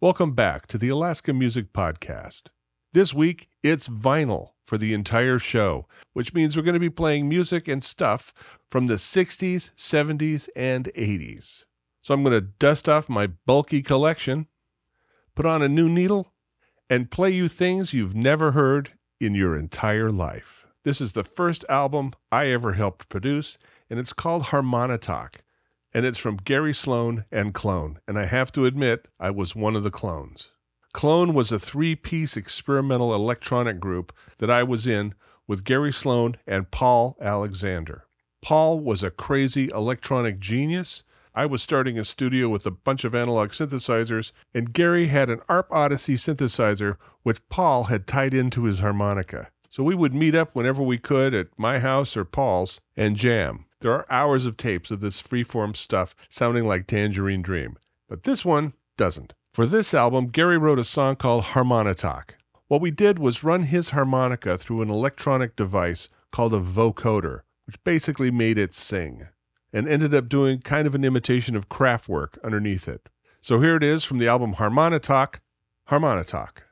Welcome back to the Alaska Music Podcast. This week, it's vinyl for the entire show, which means we're going to be playing music and stuff from the 60s, 70s, and 80s. So I'm going to dust off my bulky collection, put on a new needle, and play you things you've never heard in your entire life. This is the first album I ever helped produce, and it's called Harmonotok. And it's from Gary Sloan and Clone. And I have to admit, I was one of the clones. Clone was a three piece experimental electronic group that I was in with Gary Sloan and Paul Alexander. Paul was a crazy electronic genius. I was starting a studio with a bunch of analog synthesizers, and Gary had an ARP Odyssey synthesizer which Paul had tied into his harmonica. So we would meet up whenever we could at my house or Paul's and jam. There are hours of tapes of this freeform stuff sounding like Tangerine Dream, but this one doesn't. For this album, Gary wrote a song called Harmonotok. What we did was run his harmonica through an electronic device called a vocoder, which basically made it sing, and ended up doing kind of an imitation of Kraftwerk underneath it. So here it is from the album Harmonotok, Harmonotok.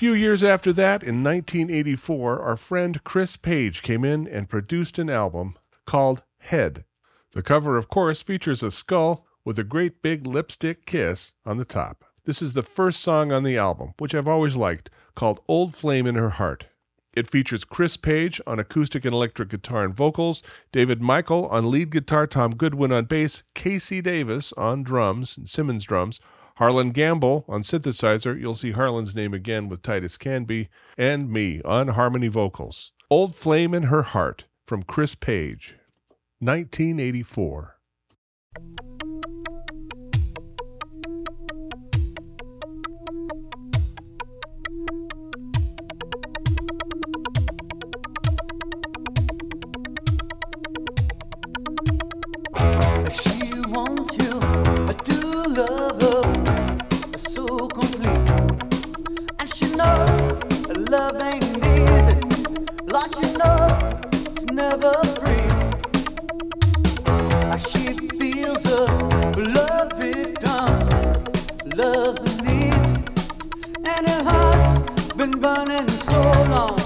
few years after that, in 1984, our friend Chris Page came in and produced an album called Head. The cover, of course, features a skull with a great big lipstick kiss on the top. This is the first song on the album, which I've always liked, called Old Flame in Her Heart. It features Chris Page on acoustic and electric guitar and vocals, David Michael on lead guitar, Tom Goodwin on bass, Casey Davis on drums and Simmons drums, Harlan Gamble on synthesizer, you'll see Harlan's name again with Titus Canby, and me on harmony vocals. Old Flame in Her Heart from Chris Page, 1984. running so long.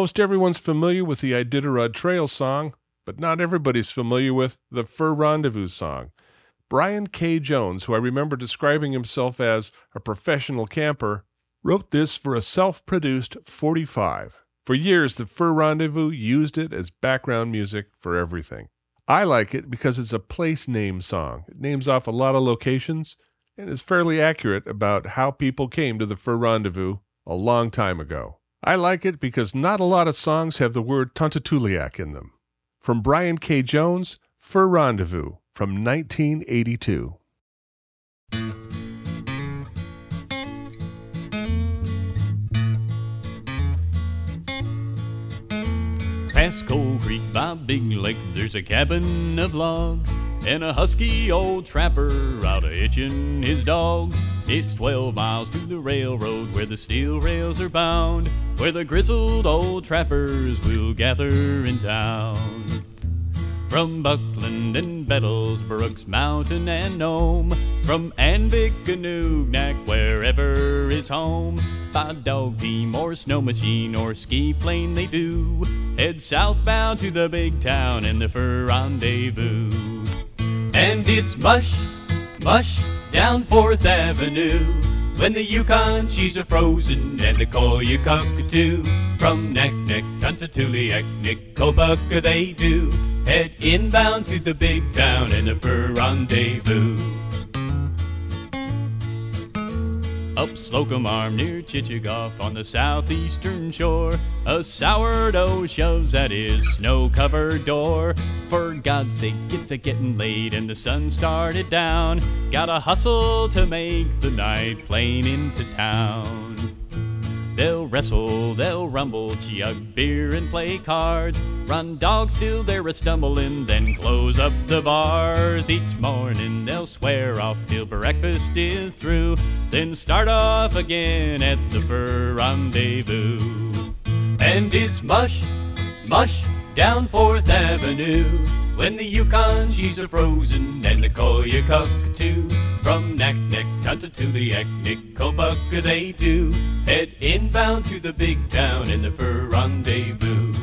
Most everyone's familiar with the Iditarod Trail song, but not everybody's familiar with the Fur Rendezvous song. Brian K. Jones, who I remember describing himself as a professional camper, wrote this for a self produced 45. For years, the Fur Rendezvous used it as background music for everything. I like it because it's a place name song. It names off a lot of locations and is fairly accurate about how people came to the Fur Rendezvous a long time ago. I like it because not a lot of songs have the word Tuntatuliak in them. From Brian K. Jones, Fur Rendezvous from 1982. Past Cold Creek by Big Lake, there's a cabin of logs and a husky old trapper out a hitching his dogs. It's 12 miles to the railroad where the steel rails are bound, where the grizzled old trappers will gather in town. From Buckland and Bettles, Brooks Mountain and Nome, from Anvik and Nugnak, wherever is home. By dog team or snow machine or ski plane they do head southbound to the big town and the fur rendezvous. And it's mush, mush down Fourth Avenue. When the Yukon she's a frozen and the Koyukuk cockatoo. From Naknek, Tuntatuliak, Nickelbuck they do. Head inbound to the big town and the fur rendezvous. Up Slocum Arm near Chichagof on the southeastern shore, a sourdough shoves at his snow covered door. For God's sake, it's a getting late and the sun started down. Gotta hustle to make the night plane into town. They'll wrestle, they'll rumble, chug beer and play cards. Run dogs till they're a stumbling, then close up the bars. Each morning they'll swear off till breakfast is through, then start off again at the fur rendezvous. And it's mush, mush down Fourth Avenue. When the Yukon she's a frozen and the Koyukuk too. From Naknek to the Aknik Kobuk they do. Head inbound to the big town in the fur rendezvous.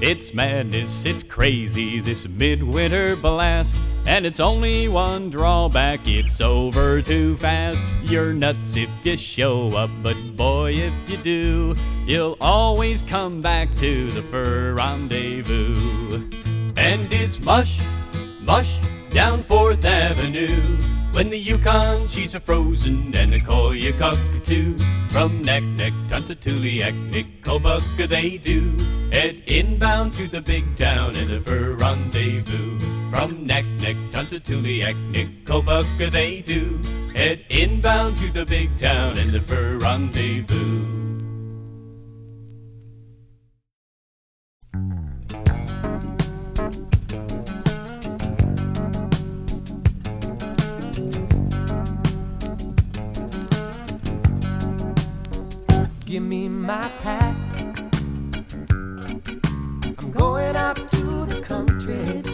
It's madness, it's crazy, this midwinter blast. And it's only one drawback, it's over too fast. You're nuts if you show up, but boy, if you do, you'll always come back to the fur rendezvous. And it's mush, mush down Fourth Avenue. When the Yukon, she's a frozen, and the Koyukuk too. From Naknek, Tuntatuliak, Nickelbuck, they do. Head inbound to the big town and the fur rendezvous. From Neck Neck, Tuntatuliak, Nickelbuck, they do. Head inbound to the big town and the fur rendezvous. Give me my pack. I'm going out to the country.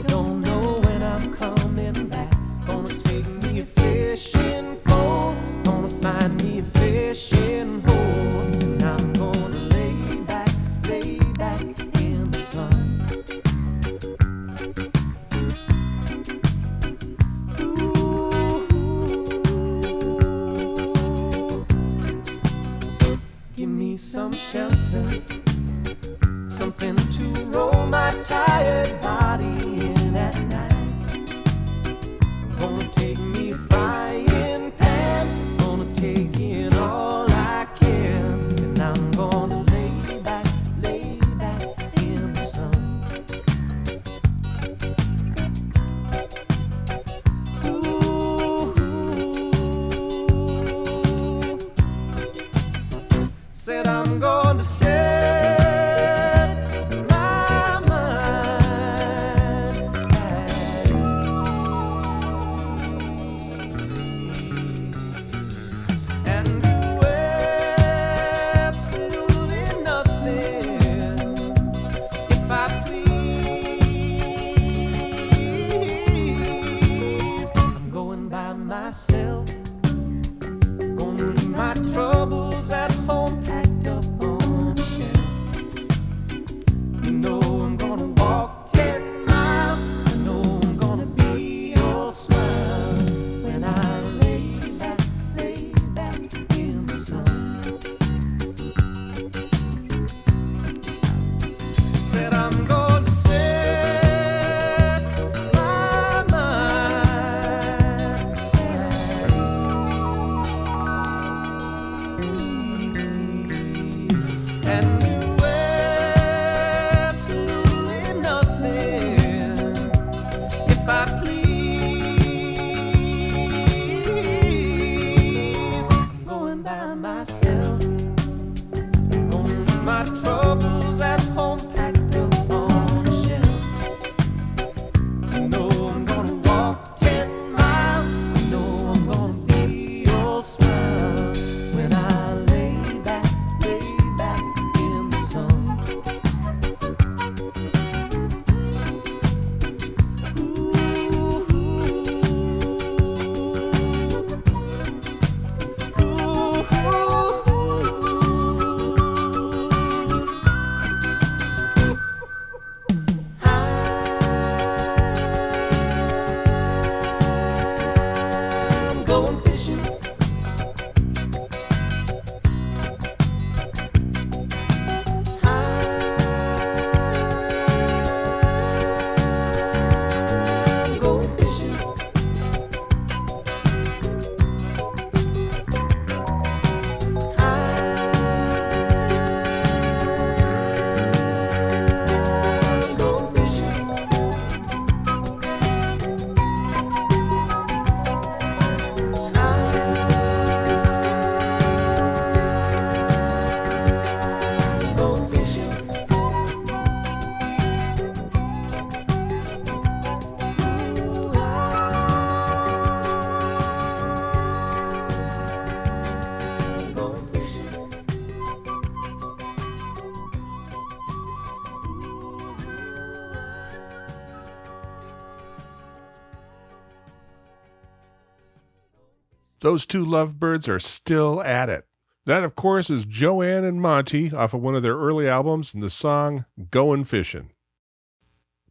Those two lovebirds are still at it. That, of course, is Joanne and Monty off of one of their early albums and the song Goin' Fishin'.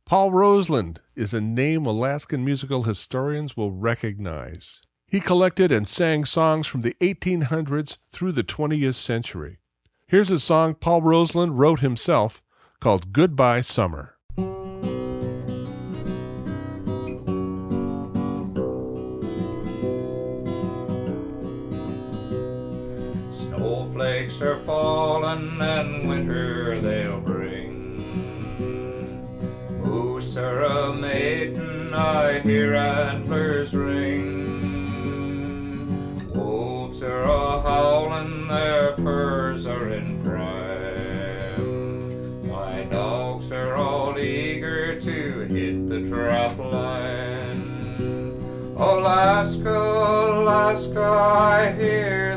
Paul Roseland is a name Alaskan musical historians will recognize. He collected and sang songs from the 1800s through the 20th century. Here's a song Paul Roseland wrote himself called Goodbye Summer. Are falling and winter they'll bring. Moose are a mating, I hear antlers ring. Wolves are a howling, their furs are in prime. My dogs are all eager to hit the trap line. Alaska, Alaska, I hear.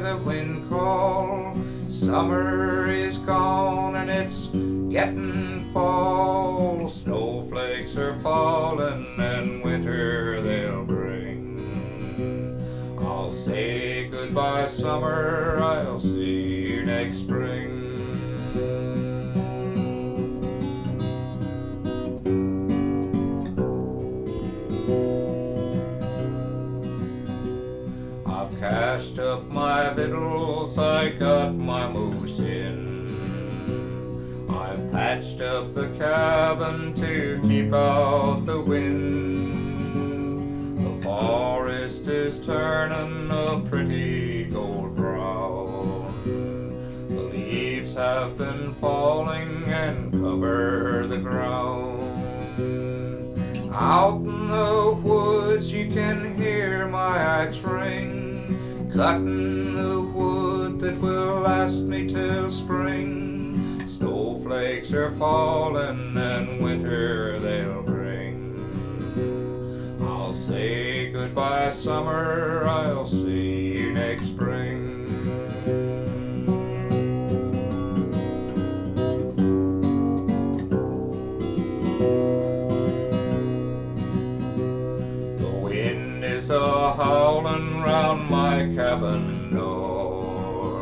Summer is gone and it's getting fall. Snowflakes are falling and winter they'll bring. I'll say goodbye, summer. I'll up my victuals, I got my moose in. I've patched up the cabin to keep out the wind. The forest is turning a pretty gold brown. The leaves have been falling and cover the ground. Out in the woods you can hear my axe ring, cutting the wood that will last me till spring. Snowflakes are falling and winter they'll bring. I'll say goodbye, summer. I'll see door.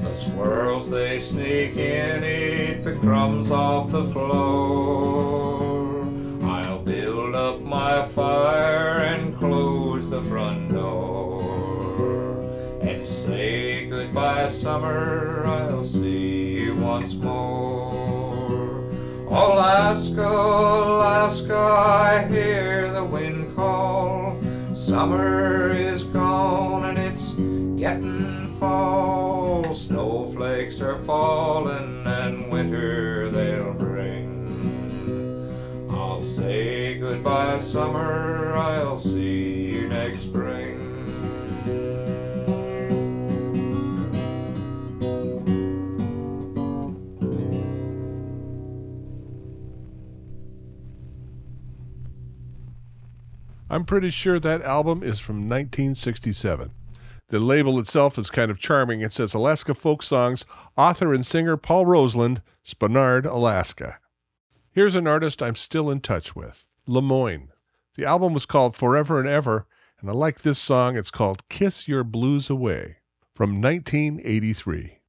The squirrels they sneak in, eat the crumbs off the floor. I'll build up my fire and close the front door. And say goodbye, summer. I'll see you once more. Oh, Alaska, Alaska, I hear the wind call. Summer fall. Snowflakes are falling and winter they'll bring. I'll say goodbye, summer. I'll see you next spring. I'm pretty sure that album is from 1967. The label itself is kind of charming. It says Alaska Folk Songs, author and singer Paul Roseland, Spenard, Alaska. Here's an artist I'm still in touch with, Lemoyne. The album was called Forever and Ever, and I like this song. It's called Kiss Your Blues Away from 1983.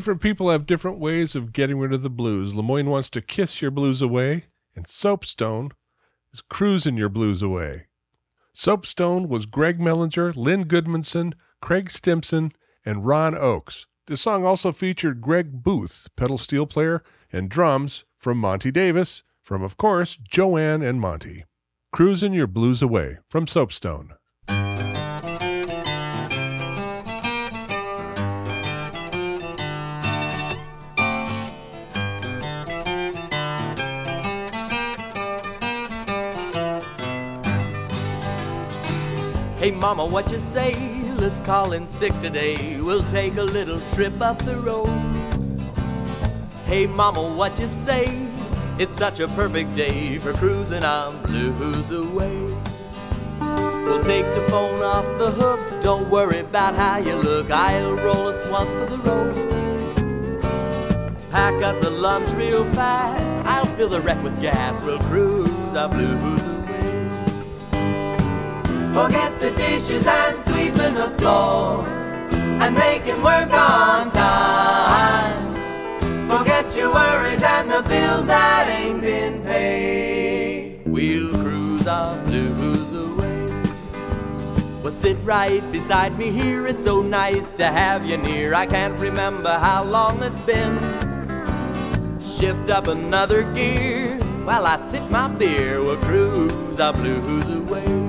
Different people have different ways of getting rid of the blues. Lemoyne wants to kiss your blues away, and Soapstone is cruising your blues away. Soapstone was Greg Mellinger, Lynn Goodmanson, Craig Stimson, and Ron Oakes. The song also featured Greg Booth, pedal steel player, and drums from Monty Davis, from, of course, Joanne and Monty. Cruising Your Blues Away from Soapstone. Hey mama, what you say? Let's call in sick today. We'll take a little trip up the road. Hey mama, what you say? It's such a perfect day for cruising on blues away. We'll take the phone off the hook. Don't worry about how you look. I'll roll a one for the road. Pack us a lunch real fast. I'll fill the wreck with gas. We'll cruise our blues away. Forget the dishes and sweeping the floor and making work on time. Forget your worries and the bills that ain't been paid. We'll cruise our blues away. Well, sit right beside me here. It's so nice to have you near. I can't remember how long it's been. Shift up another gear while I sip my beer. We'll cruise our blues away.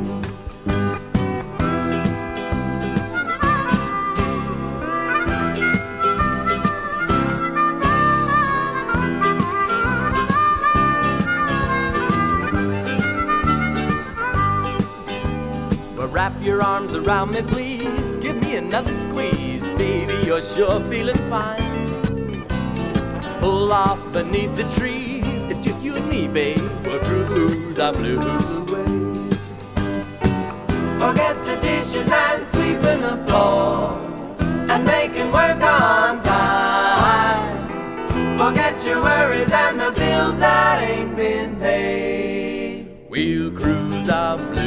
Your arms around me, please. Give me another squeeze. Baby, you're sure feeling fine. Pull off beneath the trees. It's just you and me, babe. We'll cruise our blues away. Forget the dishes and sweeping the floor. And making work on time. Forget your worries and the bills that ain't been paid. We'll cruise our blues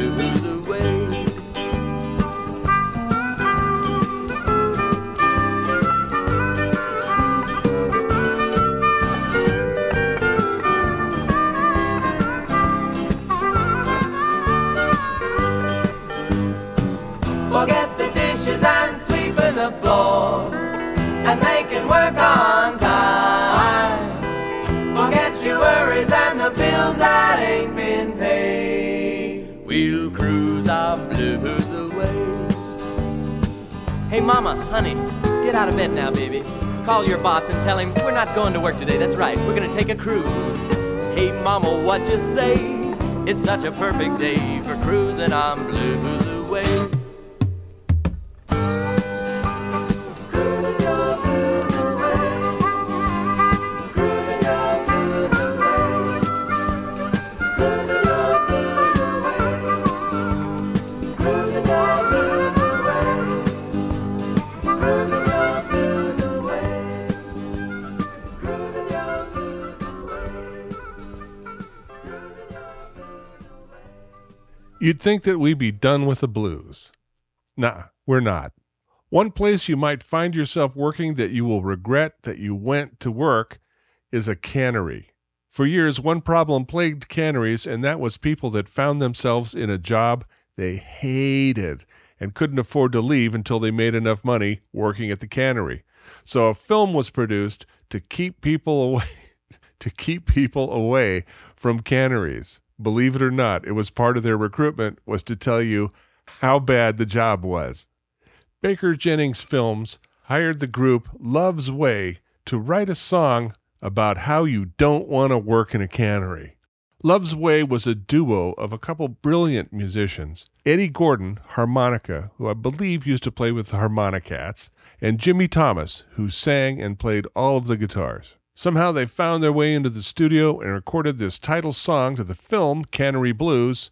Hey, Mama, honey, get out of bed now, baby. Call your boss and tell him we're not going to work today. That's right, we're gonna take a cruise. Hey, Mama, what you say? It's such a perfect day for cruising on blues You'd think that we'd be done with the blues. Nah, we're not. One place you might find yourself working that you will regret that you went to work is a cannery. For years, one problem plagued canneries, and that was people that found themselves in a job they hated and couldn't afford to leave until they made enough money working at the cannery. So a film was produced to keep people away to keep people away from canneries. Believe it or not, it was part of their recruitment was to tell you how bad the job was. Baker Jennings Films hired the group Love's Way to write a song about how you don't want to work in a cannery. Love's Way was a duo of a couple brilliant musicians Eddie Gordon, harmonica, who I believe used to play with the Harmonicats, and Jimmy Thomas, who sang and played all of the guitars. Somehow they found their way into the studio and recorded this title song to the film Cannery Blues,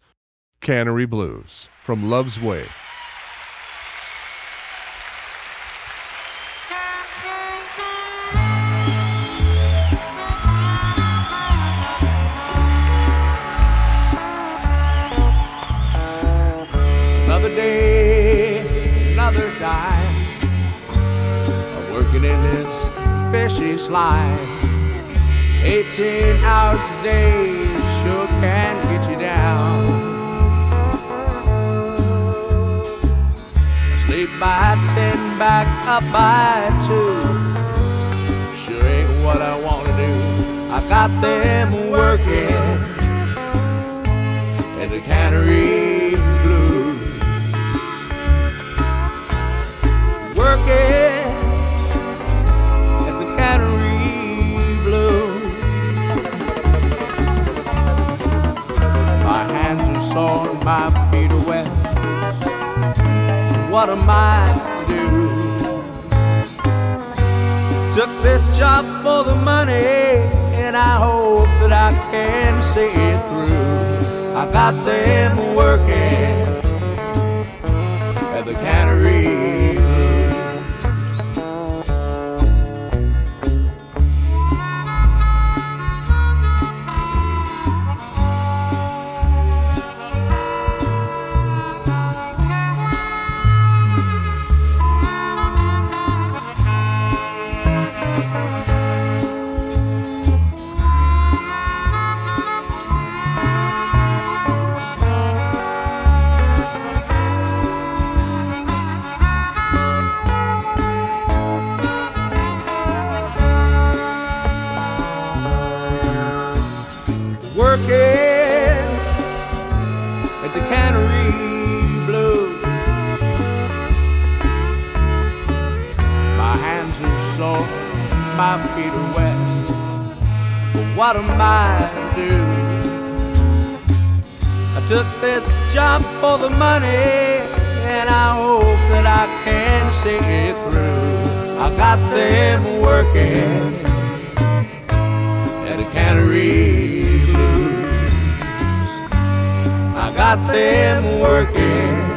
Cannery Blues, from Love's Way. Fishy slide. 18 hours a day sure can get you down. Sleep by 10, back up by 2. Sure ain't what I want to do. I got them working in the cannery blues. Working my feet. What am I to do? Took this job for the money, and I hope that I can see it through. I got them working at the cannery. What am I to do? I took this job for the money, and I hope that I can see it through. I got them working at a cannery blues. I got them working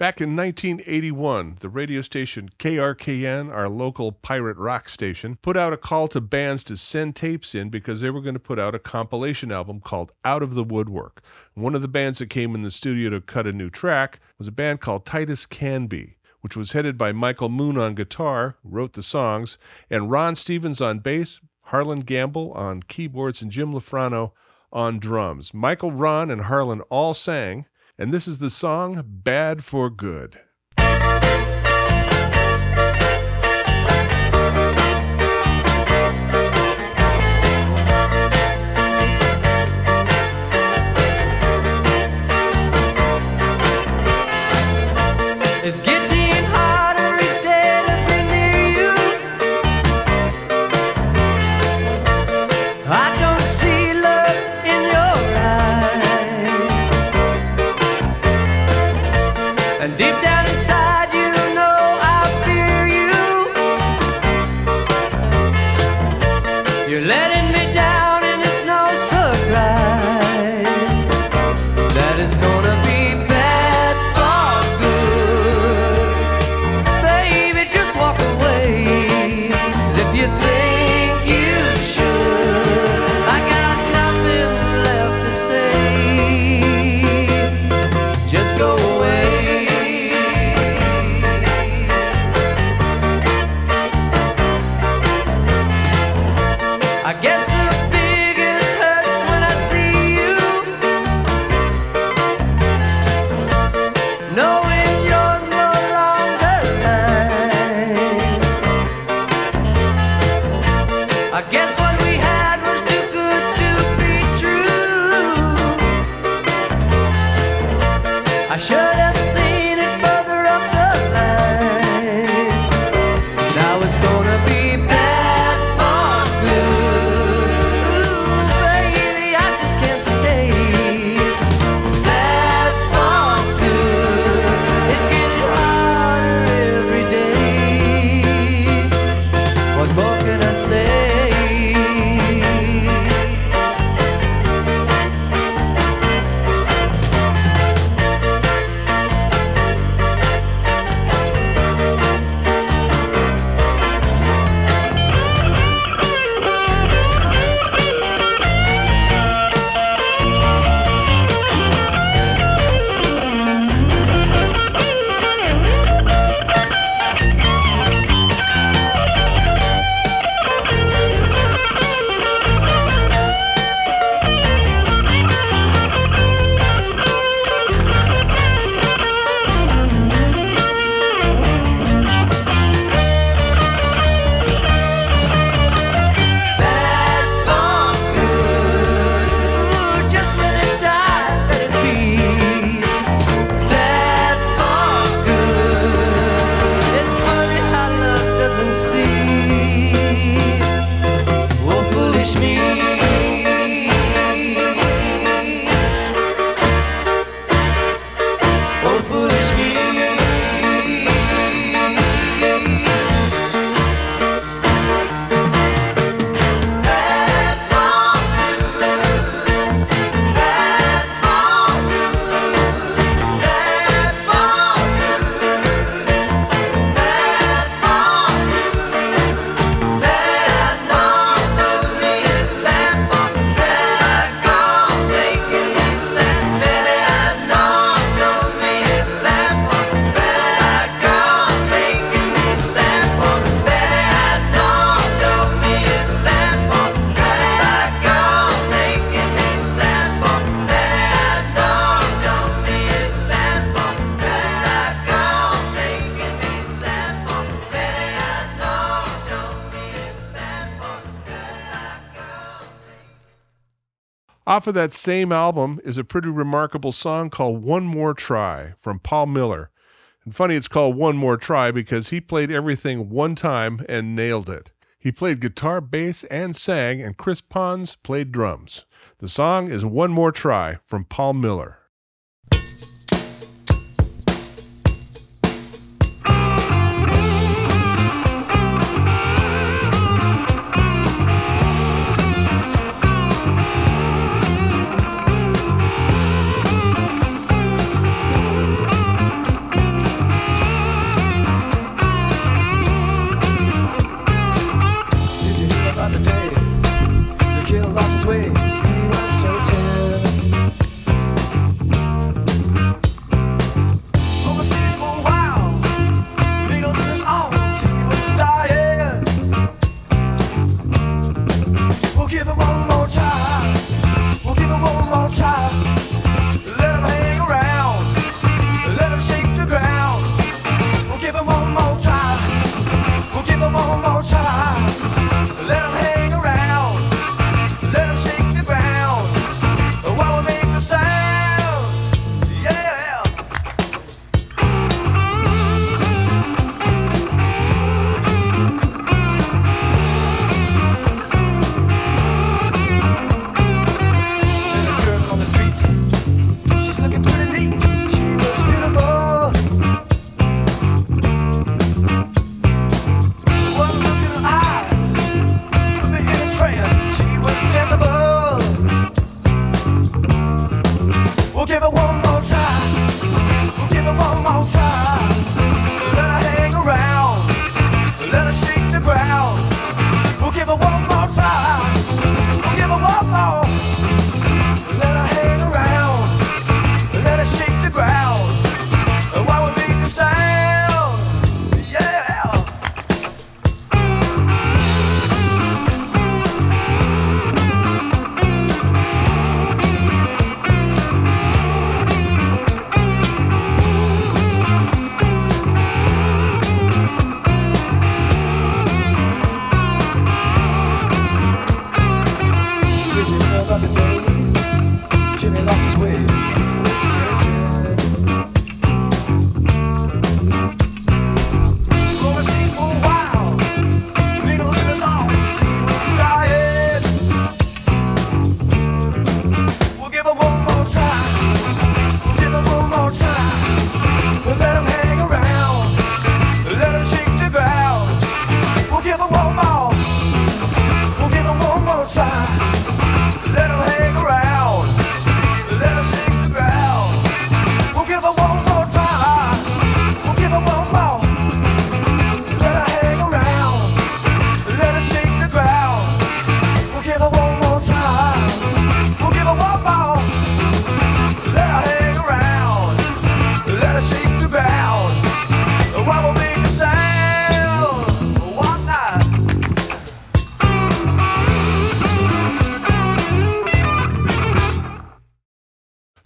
Back in 1981, the radio station KRKN, our local pirate rock station, put out a call to bands to send tapes in because they were going to put out a compilation album called Out of the Woodwork. One of the bands that came in the studio to cut a new track was a band called Titus Canby, which was headed by Michael Moon on guitar, wrote the songs, and Ron Stevens on bass, Harlan Gamble on keyboards, and Jim Lafrano on drums. Michael, Ron, and Harlan all sang, and this is the song Bad for Good. Off of that same album is a pretty remarkable song called One More Try from Paul Miller. And funny, it's called One More Try because he played everything one time and nailed it. He played guitar, bass, and sang, and Chris Pons played drums. The song is One More Try from Paul Miller.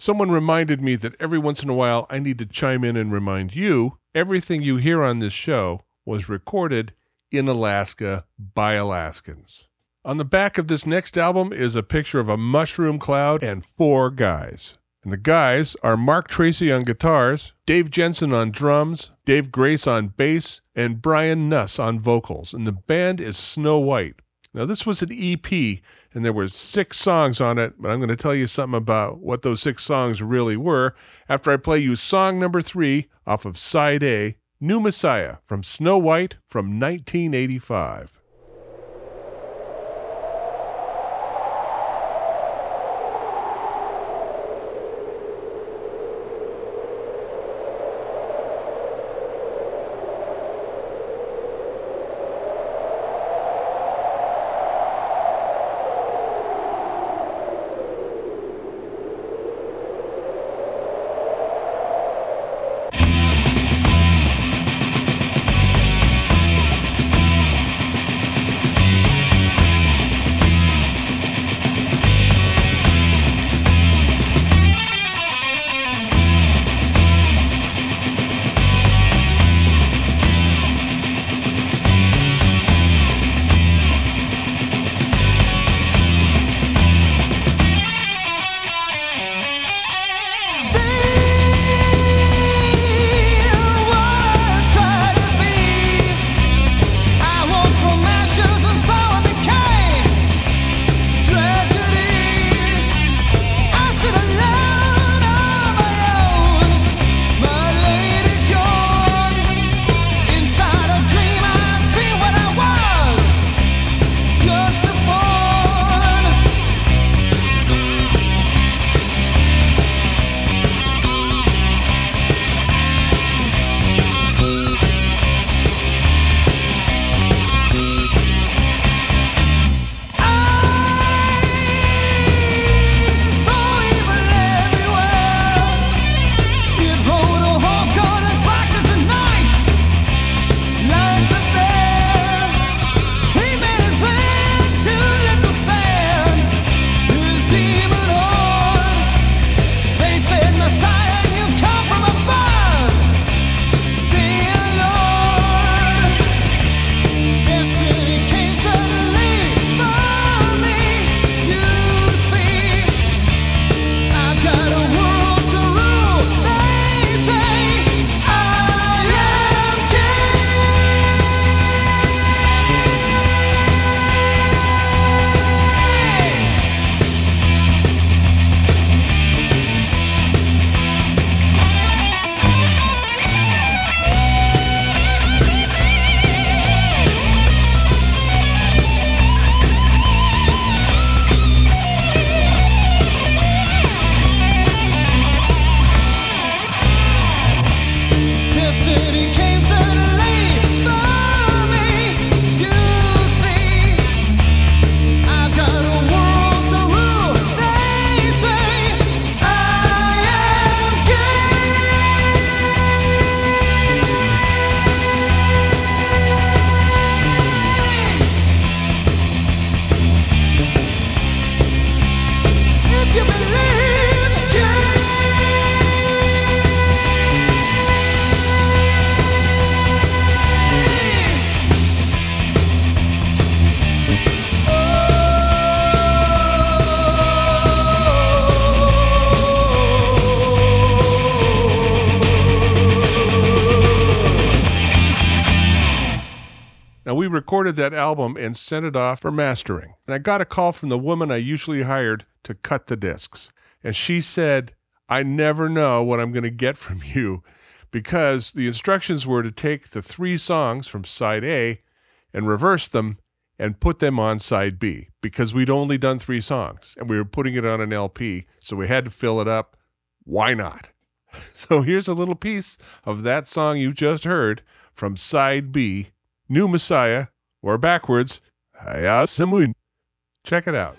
Someone reminded me that every once in a while I need to chime in and remind you everything you hear on this show was recorded in Alaska by Alaskans. On the back of this next album is a picture of a mushroom cloud and four guys. And the guys are Mark Tracy on guitars, Dave Jensen on drums, Dave Grace on bass, and Brian Nuss on vocals. And the band is Snow White. Now, this was an EP, and there were six songs on it, but I'm going to tell you something about what those six songs really were after I play you song number three off of Side A, New Messiah from Snow White from 1985. Recorded that album and sent it off for mastering. And I got a call from the woman I usually hired to cut the discs. And she said, I never know what I'm going to get from you because the instructions were to take the three songs from side A and reverse them and put them on side B because we'd only done three songs and we were putting it on an LP. So we had to fill it up. Why not? So here's a little piece of that song you just heard from side B, New Messiah, or backwards, Simun. Check it out.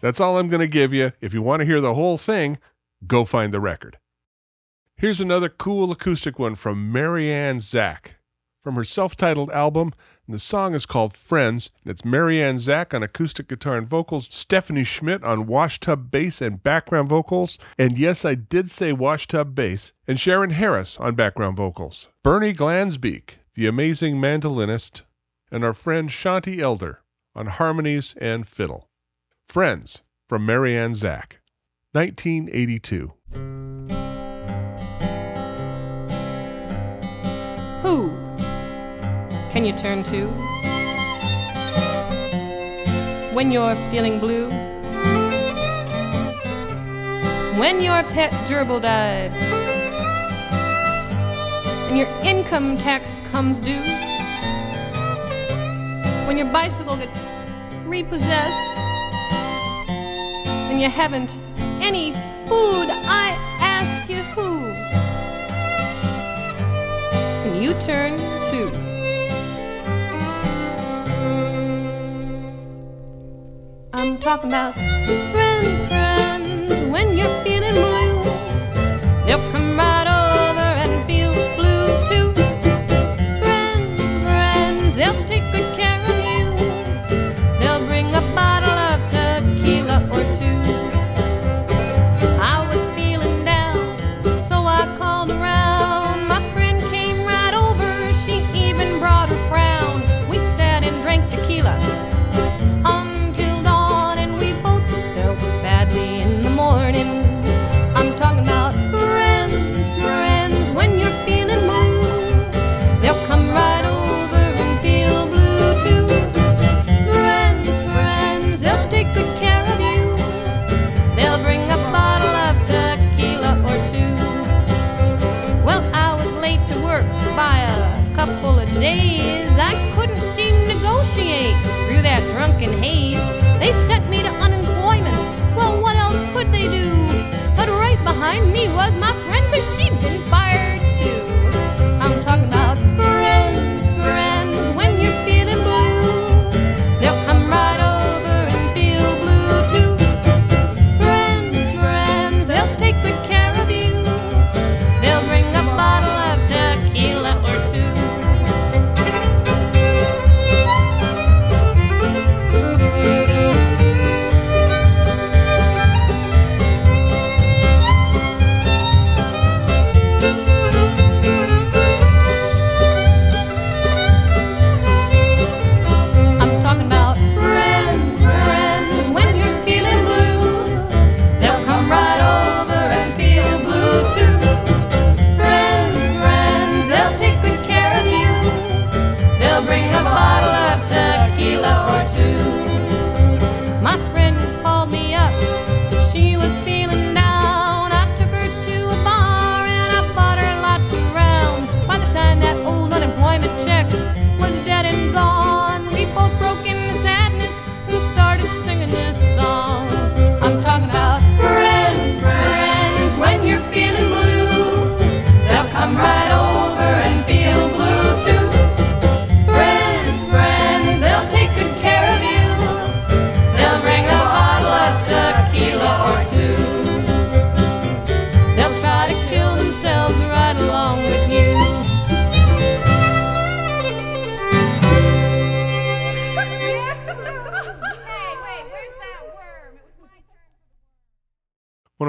That's all I'm going to give you. If you want to hear the whole thing, go find the record. Here's another cool acoustic one from Marianne Zach from her self titled album. And the song is called Friends. And it's Marianne Zach on acoustic guitar and vocals, Stephanie Schmidt on washtub bass and background vocals. And yes, I did say washtub bass. And Sharon Harris on background vocals. Bernie Glansbeek, the amazing mandolinist. And our friend Shanti Elder on harmonies and fiddle. Friends from Marianne Zach, 1982. Can you turn to when you're feeling blue? When your pet gerbil died and your income tax comes due? When your bicycle gets repossessed? When you haven't any food? I ask you who? can you turn to? I'm talking about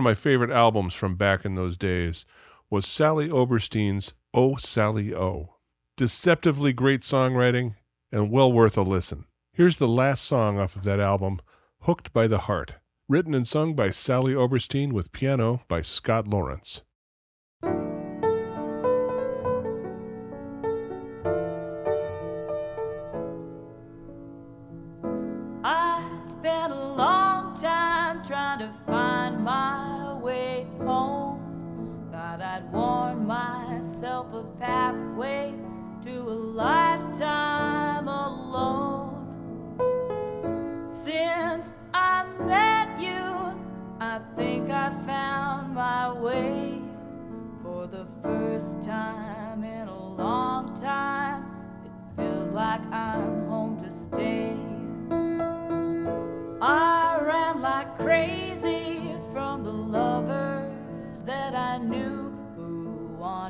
my favorite albums from back in those days was Sally Oberstein's Oh Sally Oh. Deceptively great songwriting and well worth a listen. Here's the last song off of that album, Hooked by the Heart, written and sung by Sally Oberstein with piano by Scott Lawrence. I spent a long time trying to find myself a pathway to a lifetime alone. Since I met you, I think I found my way for the first time in a long time. It feels like I'm home to stay. I ran like crazy from the lovers that I knew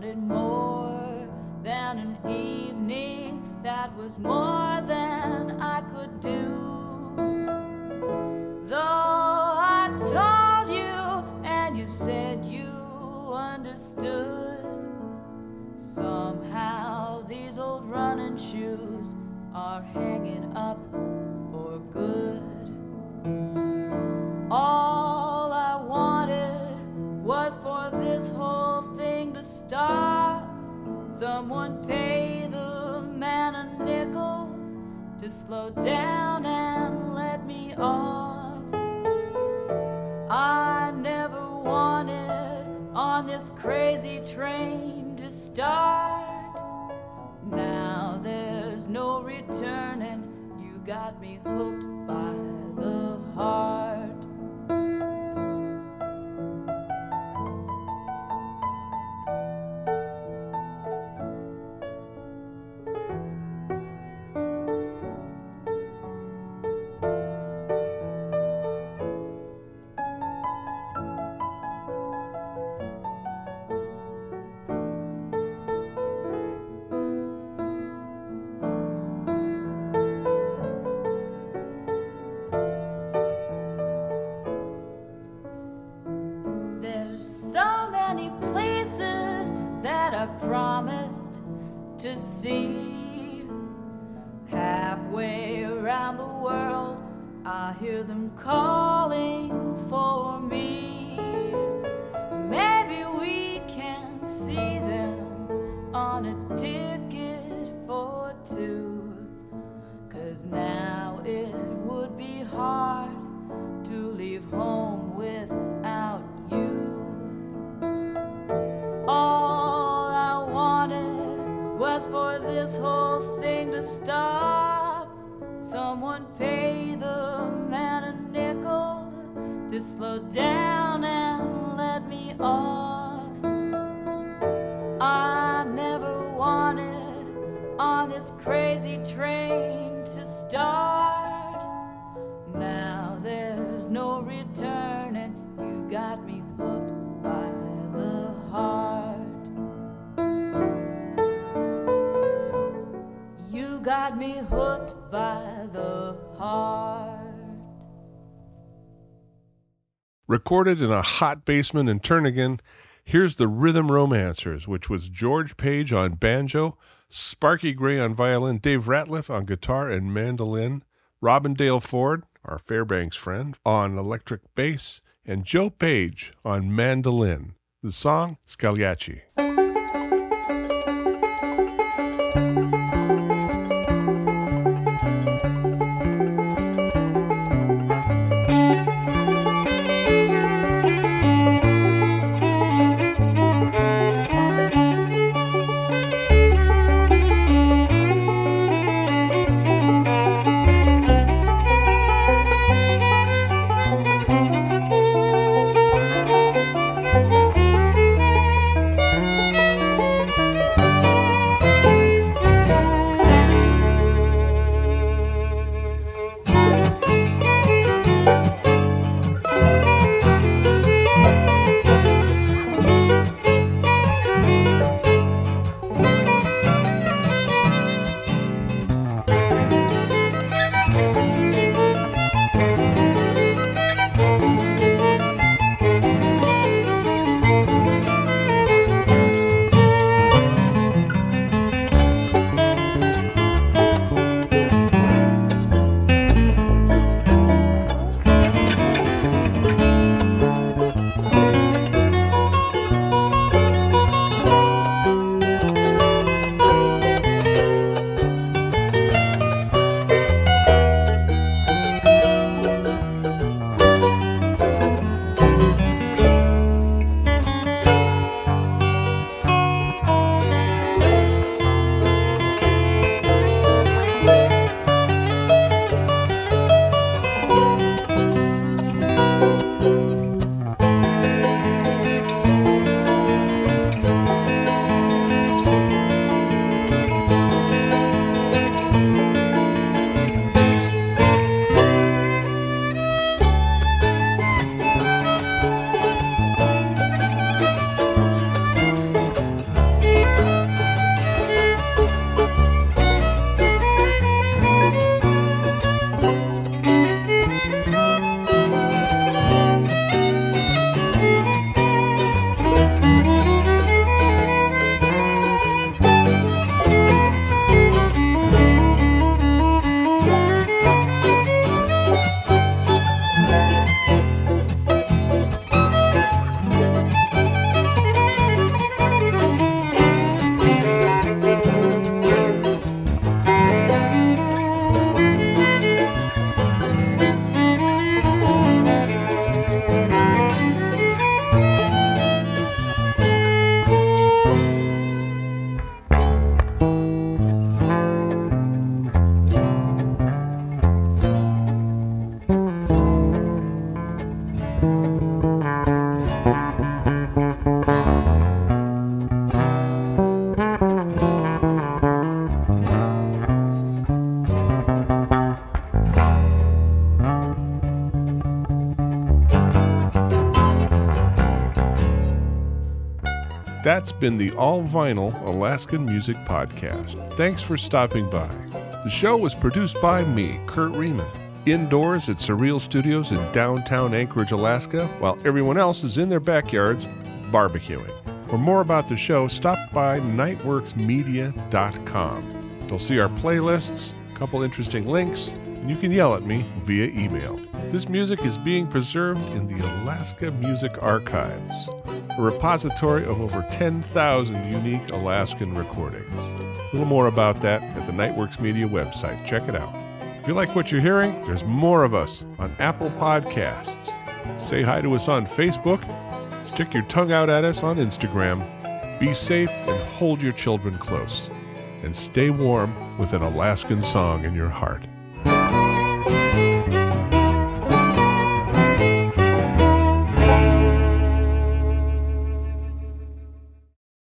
wanted more than an evening that was more than I could do. Though I told you and you said you understood, somehow these old running shoes are hanging up Someone pay the man a nickel to slow down and let me off. I never wanted on this crazy train to start. Now there's no returning. You got me hooked by the heart. Hear Recorded in a hot basement in Turnagain, here's the Rhythm Romancers, which was George Page on banjo, Sparky Gray on violin, Dave Ratliff on guitar and mandolin, Robin Dale Ford, our Fairbanks friend, on electric bass, and Joe Page on mandolin. The song, Scagliacci. That's been the All Vinyl Alaskan Music Podcast. Thanks for stopping by. The show was produced by me, Kurt Riemann, indoors at Surreal Studios in downtown Anchorage, Alaska, while everyone else is in their backyards barbecuing. For more about the show, stop by nightworksmedia.com. You'll see our playlists, a couple interesting links, and you can yell at me via email. This music is being preserved in the Alaska Music Archives, a repository of over 10,000 unique Alaskan recordings. A little more about that at the Nightworks Media website. Check it out. If you like what you're hearing, there's more of us on Apple Podcasts. Say hi to us on Facebook. Stick your tongue out at us on Instagram. Be safe and hold your children close. And stay warm with an Alaskan song in your heart.